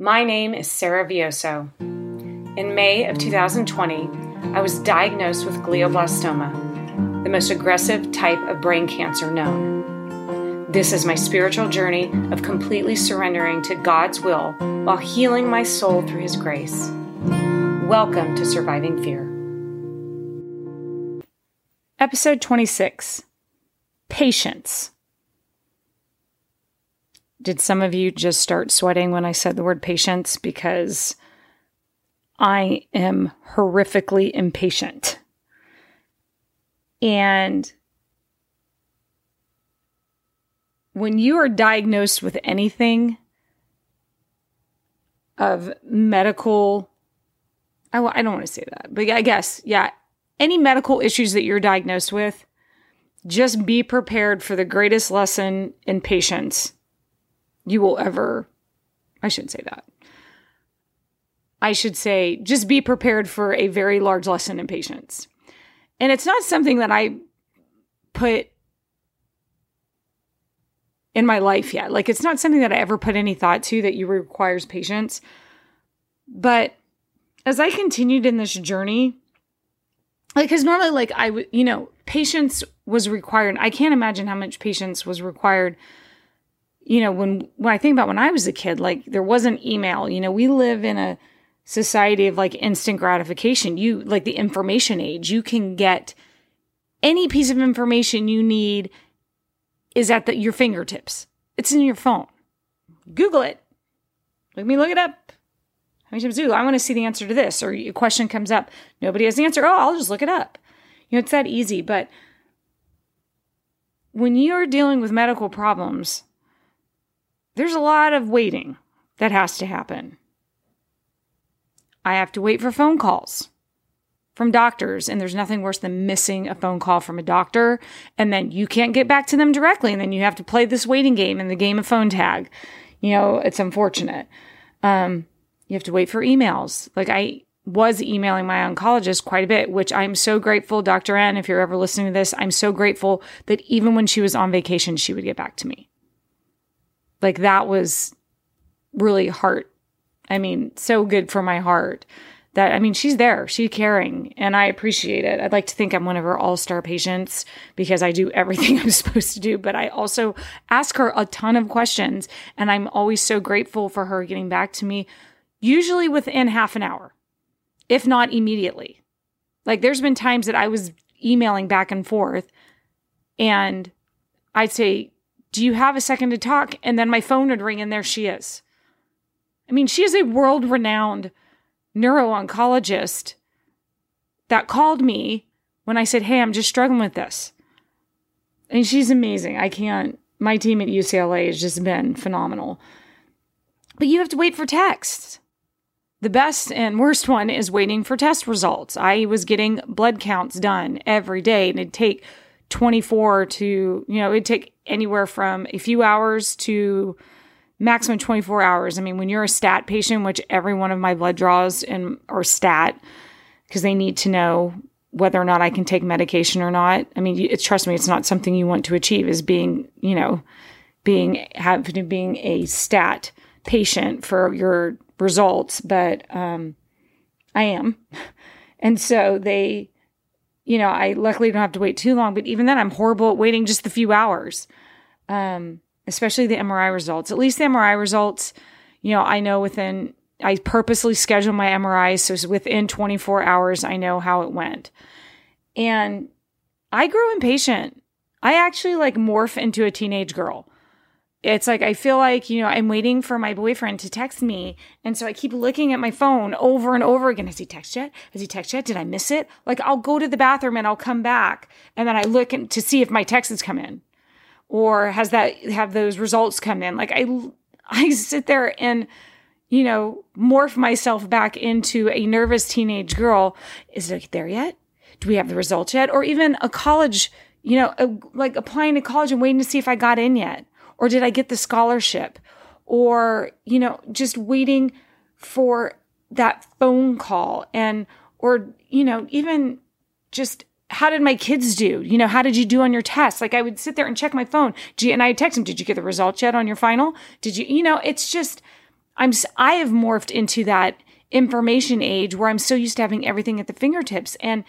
My name is Sarah Vioso. In May of 2020, I was diagnosed with glioblastoma, the most aggressive type of brain cancer known. This is my spiritual journey of completely surrendering to God's will while healing my soul through His grace. Welcome to Surviving Fear. Episode 26 Patience. Did some of you just start sweating when I said the word patience? Because I am horrifically impatient. And when you are diagnosed with anything of medical, I, I don't want to say that, but I guess, yeah, any medical issues that you're diagnosed with, just be prepared for the greatest lesson in patience you will ever, I shouldn't say that. I should say, just be prepared for a very large lesson in patience. And it's not something that I put in my life yet. Like, it's not something that I ever put any thought to that you requires patience. But as I continued in this journey, like, because normally, like, I would, you know, patience was required. I can't imagine how much patience was required you know, when when I think about when I was a kid, like there wasn't email. You know, we live in a society of like instant gratification. You like the information age. You can get any piece of information you need is at the, your fingertips. It's in your phone. Google it. Let me look it up. How many times do I want to see the answer to this? Or a question comes up, nobody has the answer. Oh, I'll just look it up. You know, it's that easy. But when you're dealing with medical problems, there's a lot of waiting that has to happen. I have to wait for phone calls from doctors, and there's nothing worse than missing a phone call from a doctor, and then you can't get back to them directly, and then you have to play this waiting game and the game of phone tag. You know, it's unfortunate. Um, you have to wait for emails. Like I was emailing my oncologist quite a bit, which I'm so grateful, Dr. N, if you're ever listening to this, I'm so grateful that even when she was on vacation, she would get back to me. Like that was really heart. I mean, so good for my heart that I mean, she's there, she's caring, and I appreciate it. I'd like to think I'm one of her all star patients because I do everything I'm supposed to do, but I also ask her a ton of questions, and I'm always so grateful for her getting back to me, usually within half an hour, if not immediately. Like, there's been times that I was emailing back and forth, and I'd say, do you have a second to talk? And then my phone would ring and there she is. I mean, she is a world renowned neuro oncologist that called me when I said, Hey, I'm just struggling with this. And she's amazing. I can't, my team at UCLA has just been phenomenal. But you have to wait for texts. The best and worst one is waiting for test results. I was getting blood counts done every day and it'd take 24 to, you know, it'd take anywhere from a few hours to maximum 24 hours. I mean, when you're a stat patient, which every one of my blood draws and are stat because they need to know whether or not I can take medication or not. I mean, it's trust me, it's not something you want to achieve is being, you know, being having being a stat patient for your results, but um I am. And so they you know, I luckily don't have to wait too long, but even then I'm horrible at waiting just the few hours. Um, especially the MRI results. At least the MRI results, you know, I know within I purposely schedule my MRIs so it's within 24 hours I know how it went. And I grow impatient. I actually like morph into a teenage girl it's like I feel like, you know, I'm waiting for my boyfriend to text me. And so I keep looking at my phone over and over again. Has he texted yet? Has he texted yet? Did I miss it? Like I'll go to the bathroom and I'll come back and then I look to see if my text has come in or has that have those results come in. Like I I sit there and you know, morph myself back into a nervous teenage girl. Is it there yet? Do we have the results yet? Or even a college, you know, a, like applying to college and waiting to see if I got in yet or did I get the scholarship? Or, you know, just waiting for that phone call and, or, you know, even just how did my kids do? You know, how did you do on your test? Like I would sit there and check my phone. and I text them, did you get the results yet on your final? Did you, you know, it's just, I'm I have morphed into that information age where I'm so used to having everything at the fingertips and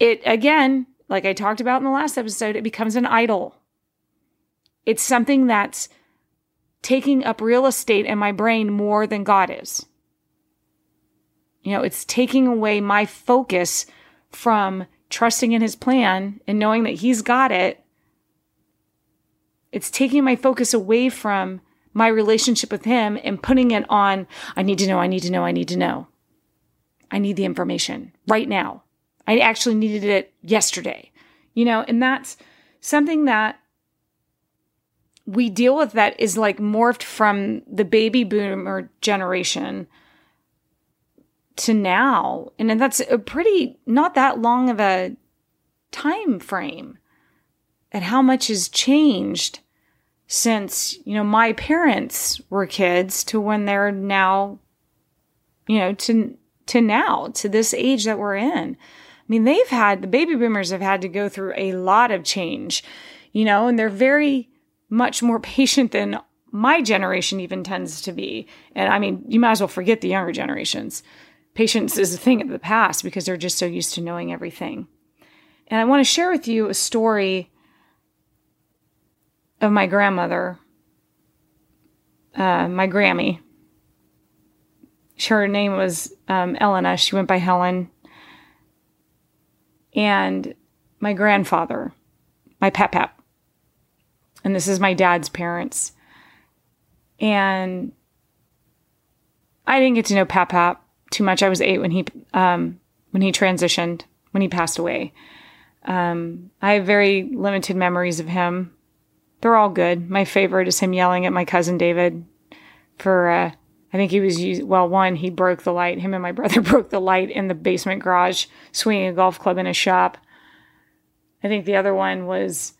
it again, like I talked about in the last episode, it becomes an idol. It's something that's taking up real estate in my brain more than God is. You know, it's taking away my focus from trusting in his plan and knowing that he's got it. It's taking my focus away from my relationship with him and putting it on I need to know, I need to know, I need to know. I need the information right now. I actually needed it yesterday. You know, and that's something that we deal with that is like morphed from the baby boomer generation to now. And that's a pretty, not that long of a time frame and how much has changed since, you know, my parents were kids to when they're now, you know, to, to now, to this age that we're in. I mean, they've had, the baby boomers have had to go through a lot of change, you know, and they're very much more patient than my generation even tends to be. And I mean, you might as well forget the younger generations patience is a thing of the past because they're just so used to knowing everything. And I want to share with you a story of my grandmother, uh, my Grammy. Her name was um, Elena. She went by Helen. And my grandfather, my pep pep. And this is my dad's parents. And I didn't get to know Pap Pap too much. I was eight when he um, when he transitioned, when he passed away. Um, I have very limited memories of him. They're all good. My favorite is him yelling at my cousin David for. Uh, I think he was well. One, he broke the light. Him and my brother broke the light in the basement garage, swinging a golf club in a shop. I think the other one was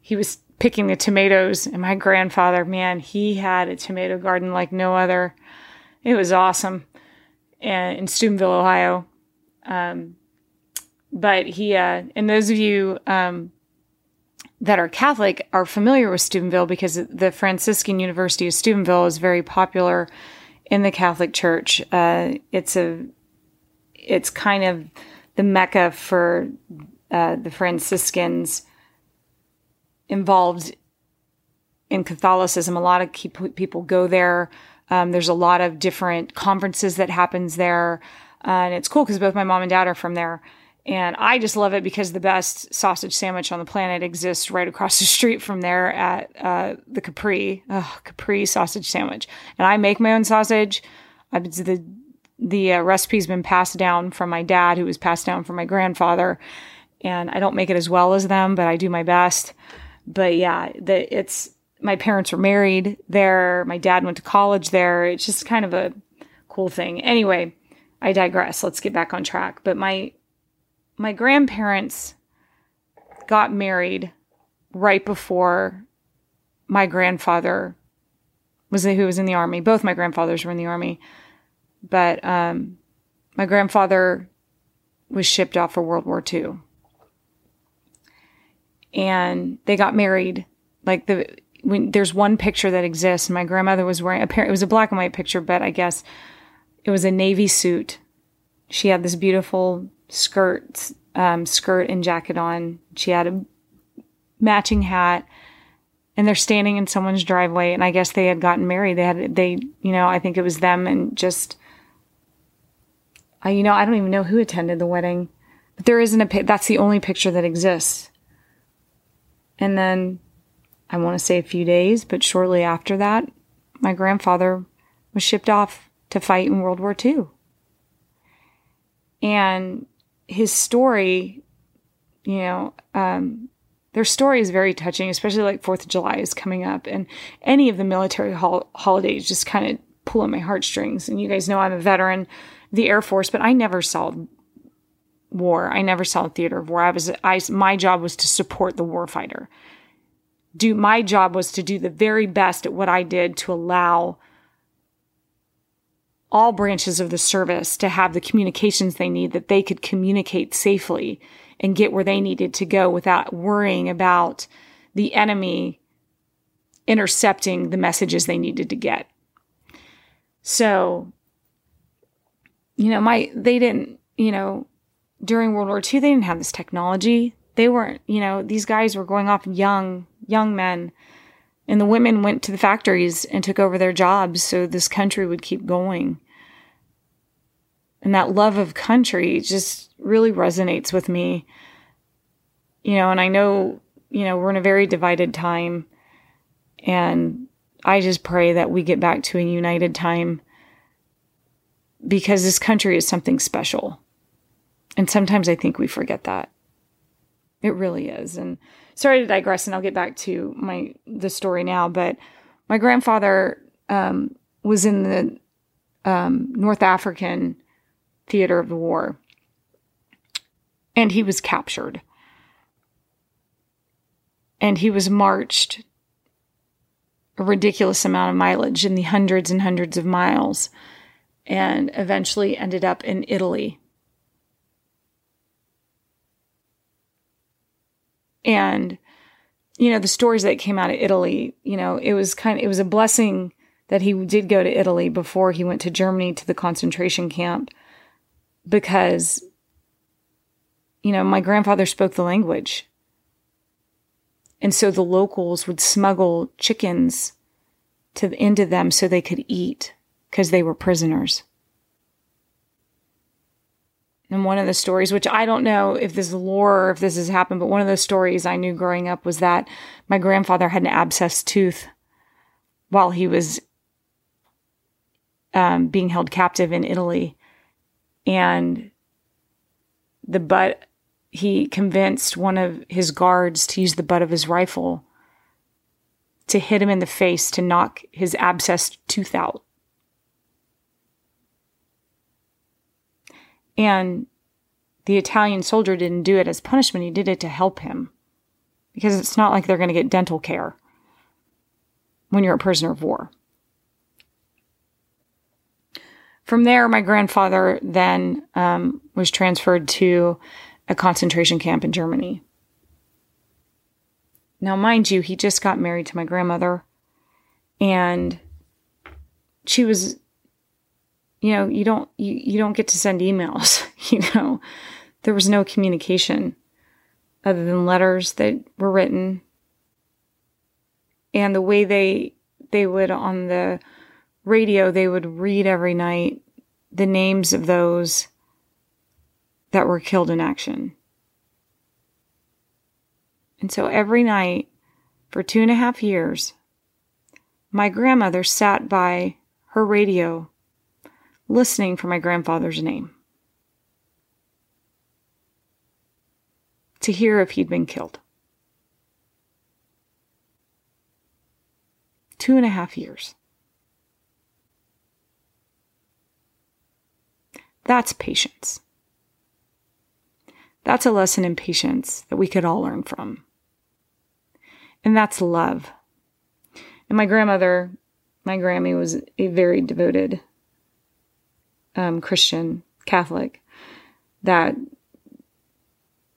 he was picking the tomatoes, and my grandfather, man, he had a tomato garden like no other. It was awesome and, in Steubenville, Ohio. Um, but he, uh, and those of you um, that are Catholic are familiar with Steubenville because the Franciscan University of Steubenville is very popular in the Catholic Church. Uh, it's a, it's kind of the mecca for uh, the Franciscans involved in Catholicism. A lot of people go there um, there's a lot of different conferences that happens there. Uh, and it's cool because both my mom and dad are from there. And I just love it because the best sausage sandwich on the planet exists right across the street from there at uh, the Capri, Capri sausage sandwich. And I make my own sausage. I, the the uh, recipe's been passed down from my dad, who was passed down from my grandfather. And I don't make it as well as them, but I do my best. But yeah, the, it's my parents were married there. My dad went to college there. It's just kind of a cool thing. Anyway, I digress. Let's get back on track. But my my grandparents got married right before my grandfather was who was in the army. Both my grandfathers were in the army, but um, my grandfather was shipped off for World War II, and they got married. Like the when there's one picture that exists, my grandmother was wearing a pair, it was a black and white picture, but I guess it was a navy suit. She had this beautiful skirt, um, skirt and jacket on. She had a matching hat and they're standing in someone's driveway. And I guess they had gotten married. They had, they, you know, I think it was them and just, I, you know, I don't even know who attended the wedding, but there isn't a, that's the only picture that exists. And then I want to say a few days, but shortly after that, my grandfather was shipped off to fight in World War II. And his story, you know, um, their story is very touching, especially like Fourth of July is coming up, and any of the military hol- holidays just kind of pull on my heartstrings. And you guys know I'm a veteran the Air Force, but I never saw war. I never saw a theater of war. I was, I, my job was to support the warfighter do my job was to do the very best at what I did to allow all branches of the service to have the communications they need that they could communicate safely and get where they needed to go without worrying about the enemy intercepting the messages they needed to get. So, you know, my they didn't, you know, during World War II, they didn't have this technology. They weren't, you know, these guys were going off young, young men. And the women went to the factories and took over their jobs so this country would keep going. And that love of country just really resonates with me. You know, and I know, you know, we're in a very divided time. And I just pray that we get back to a united time because this country is something special. And sometimes I think we forget that. It really is. And sorry to digress, and I'll get back to my the story now. But my grandfather um, was in the um, North African theater of the war, and he was captured, and he was marched a ridiculous amount of mileage in the hundreds and hundreds of miles, and eventually ended up in Italy And, you know, the stories that came out of Italy, you know, it was kind of, it was a blessing that he did go to Italy before he went to Germany to the concentration camp because, you know, my grandfather spoke the language. And so the locals would smuggle chickens to into them so they could eat because they were prisoners. And one of the stories, which I don't know if this is lore or if this has happened, but one of the stories I knew growing up was that my grandfather had an abscessed tooth while he was um, being held captive in Italy. And the butt, he convinced one of his guards to use the butt of his rifle to hit him in the face to knock his abscessed tooth out. And the Italian soldier didn't do it as punishment, he did it to help him. Because it's not like they're going to get dental care when you're a prisoner of war. From there, my grandfather then um, was transferred to a concentration camp in Germany. Now, mind you, he just got married to my grandmother, and she was you know, you don't you, you don't get to send emails, you know. There was no communication other than letters that were written. And the way they they would on the radio they would read every night the names of those that were killed in action. And so every night for two and a half years, my grandmother sat by her radio listening for my grandfather's name to hear if he'd been killed. Two and a half years. That's patience. That's a lesson in patience that we could all learn from. And that's love. And my grandmother, my Grammy, was a very devoted um, Christian Catholic that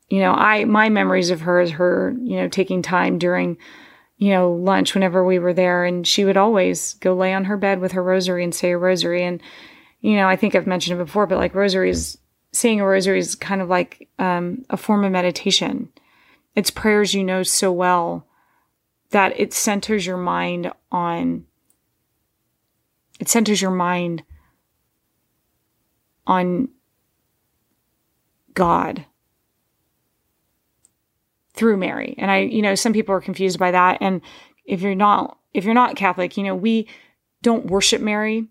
you know I my memories of her is her you know taking time during you know lunch whenever we were there and she would always go lay on her bed with her rosary and say a rosary. And you know I think I've mentioned it before but like rosaries saying a rosary is kind of like um, a form of meditation. It's prayers you know so well that it centers your mind on it centers your mind on God through Mary. And I, you know, some people are confused by that. And if you're not, if you're not Catholic, you know, we don't worship Mary.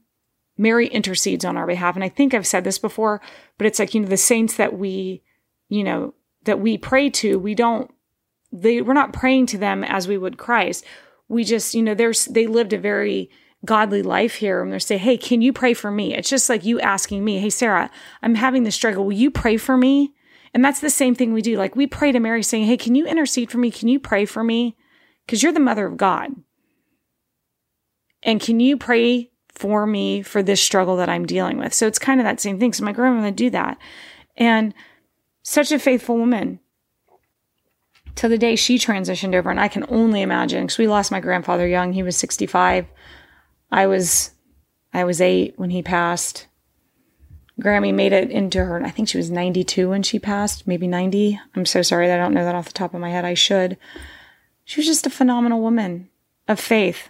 Mary intercedes on our behalf. And I think I've said this before, but it's like, you know, the saints that we, you know, that we pray to, we don't, they, we're not praying to them as we would Christ. We just, you know, there's, they lived a very, godly life here and they say, Hey, can you pray for me? It's just like you asking me, Hey, Sarah, I'm having this struggle. Will you pray for me? And that's the same thing we do. Like we pray to Mary saying, Hey, can you intercede for me? Can you pray for me? Because you're the mother of God. And can you pray for me for this struggle that I'm dealing with? So it's kind of that same thing. So my grandmother do that. And such a faithful woman. till the day she transitioned over. And I can only imagine because we lost my grandfather young. He was 65. I was, I was eight when he passed. Grammy made it into her, I think she was 92 when she passed, maybe 90. I'm so sorry that I don't know that off the top of my head. I should. She was just a phenomenal woman of faith,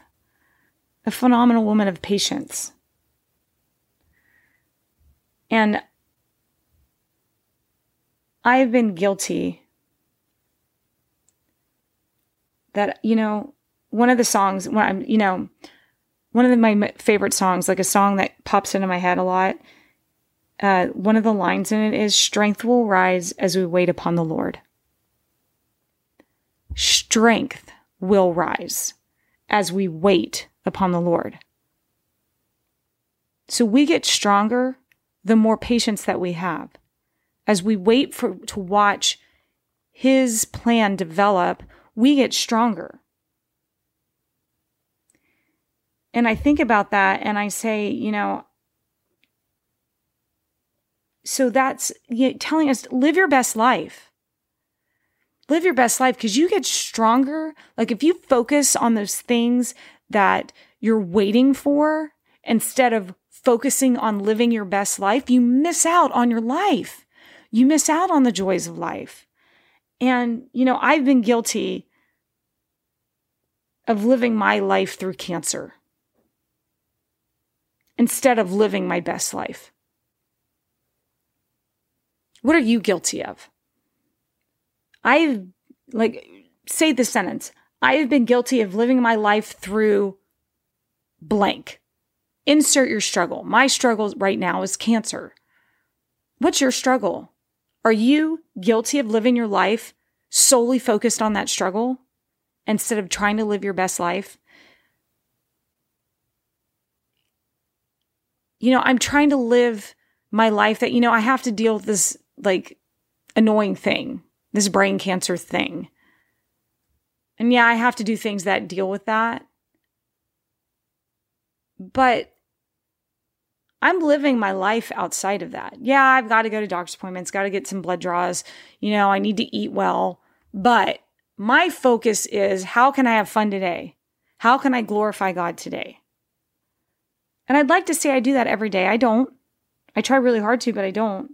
a phenomenal woman of patience. And I've been guilty that, you know, one of the songs, when I'm, you know, one of the, my favorite songs, like a song that pops into my head a lot, uh, one of the lines in it is Strength will rise as we wait upon the Lord. Strength will rise as we wait upon the Lord. So we get stronger the more patience that we have. As we wait for to watch his plan develop, we get stronger. And I think about that and I say, you know, so that's you know, telling us live your best life. Live your best life because you get stronger. Like if you focus on those things that you're waiting for instead of focusing on living your best life, you miss out on your life. You miss out on the joys of life. And, you know, I've been guilty of living my life through cancer instead of living my best life. What are you guilty of? I've, like, say this sentence I have been guilty of living my life through blank. Insert your struggle. My struggle right now is cancer. What's your struggle? Are you guilty of living your life solely focused on that struggle instead of trying to live your best life? You know, I'm trying to live my life that, you know, I have to deal with this like annoying thing, this brain cancer thing. And yeah, I have to do things that deal with that. But I'm living my life outside of that. Yeah, I've got to go to doctor's appointments, got to get some blood draws. You know, I need to eat well. But my focus is how can I have fun today? How can I glorify God today? And I'd like to say I do that every day. I don't. I try really hard to, but I don't.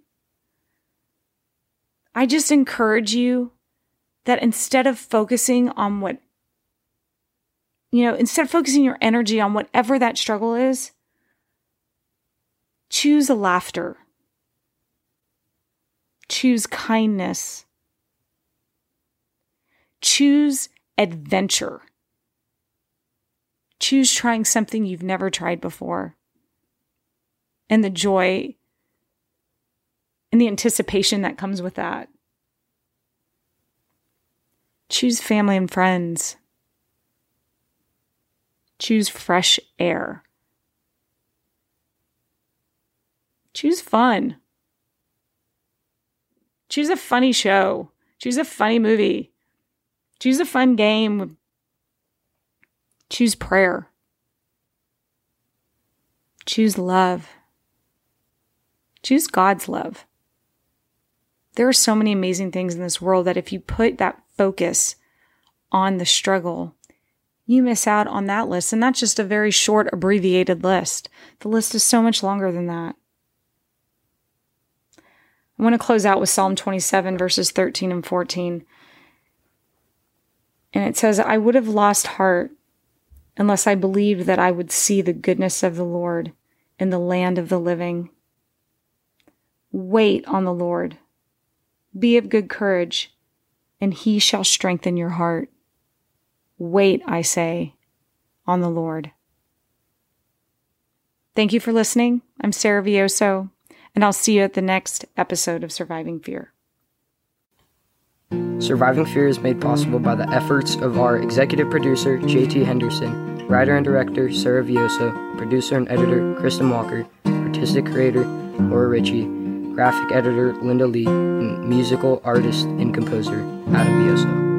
I just encourage you that instead of focusing on what, you know, instead of focusing your energy on whatever that struggle is, Choose a laughter. Choose kindness. Choose adventure. Choose trying something you've never tried before. And the joy and the anticipation that comes with that. Choose family and friends. Choose fresh air. Choose fun. Choose a funny show. Choose a funny movie. Choose a fun game. Choose prayer. Choose love. Choose God's love. There are so many amazing things in this world that if you put that focus on the struggle, you miss out on that list. And that's just a very short, abbreviated list. The list is so much longer than that. I want to close out with Psalm 27, verses 13 and 14. And it says, I would have lost heart unless I believed that I would see the goodness of the Lord in the land of the living. Wait on the Lord. Be of good courage, and he shall strengthen your heart. Wait, I say, on the Lord. Thank you for listening. I'm Sarah Vioso and I'll see you at the next episode of Surviving Fear. Surviving Fear is made possible by the efforts of our executive producer, JT Henderson, writer and director, Sarah Vioso, producer and editor, Kristen Walker, artistic creator, Laura Ritchie, graphic editor, Linda Lee, and musical artist and composer, Adam Vioso.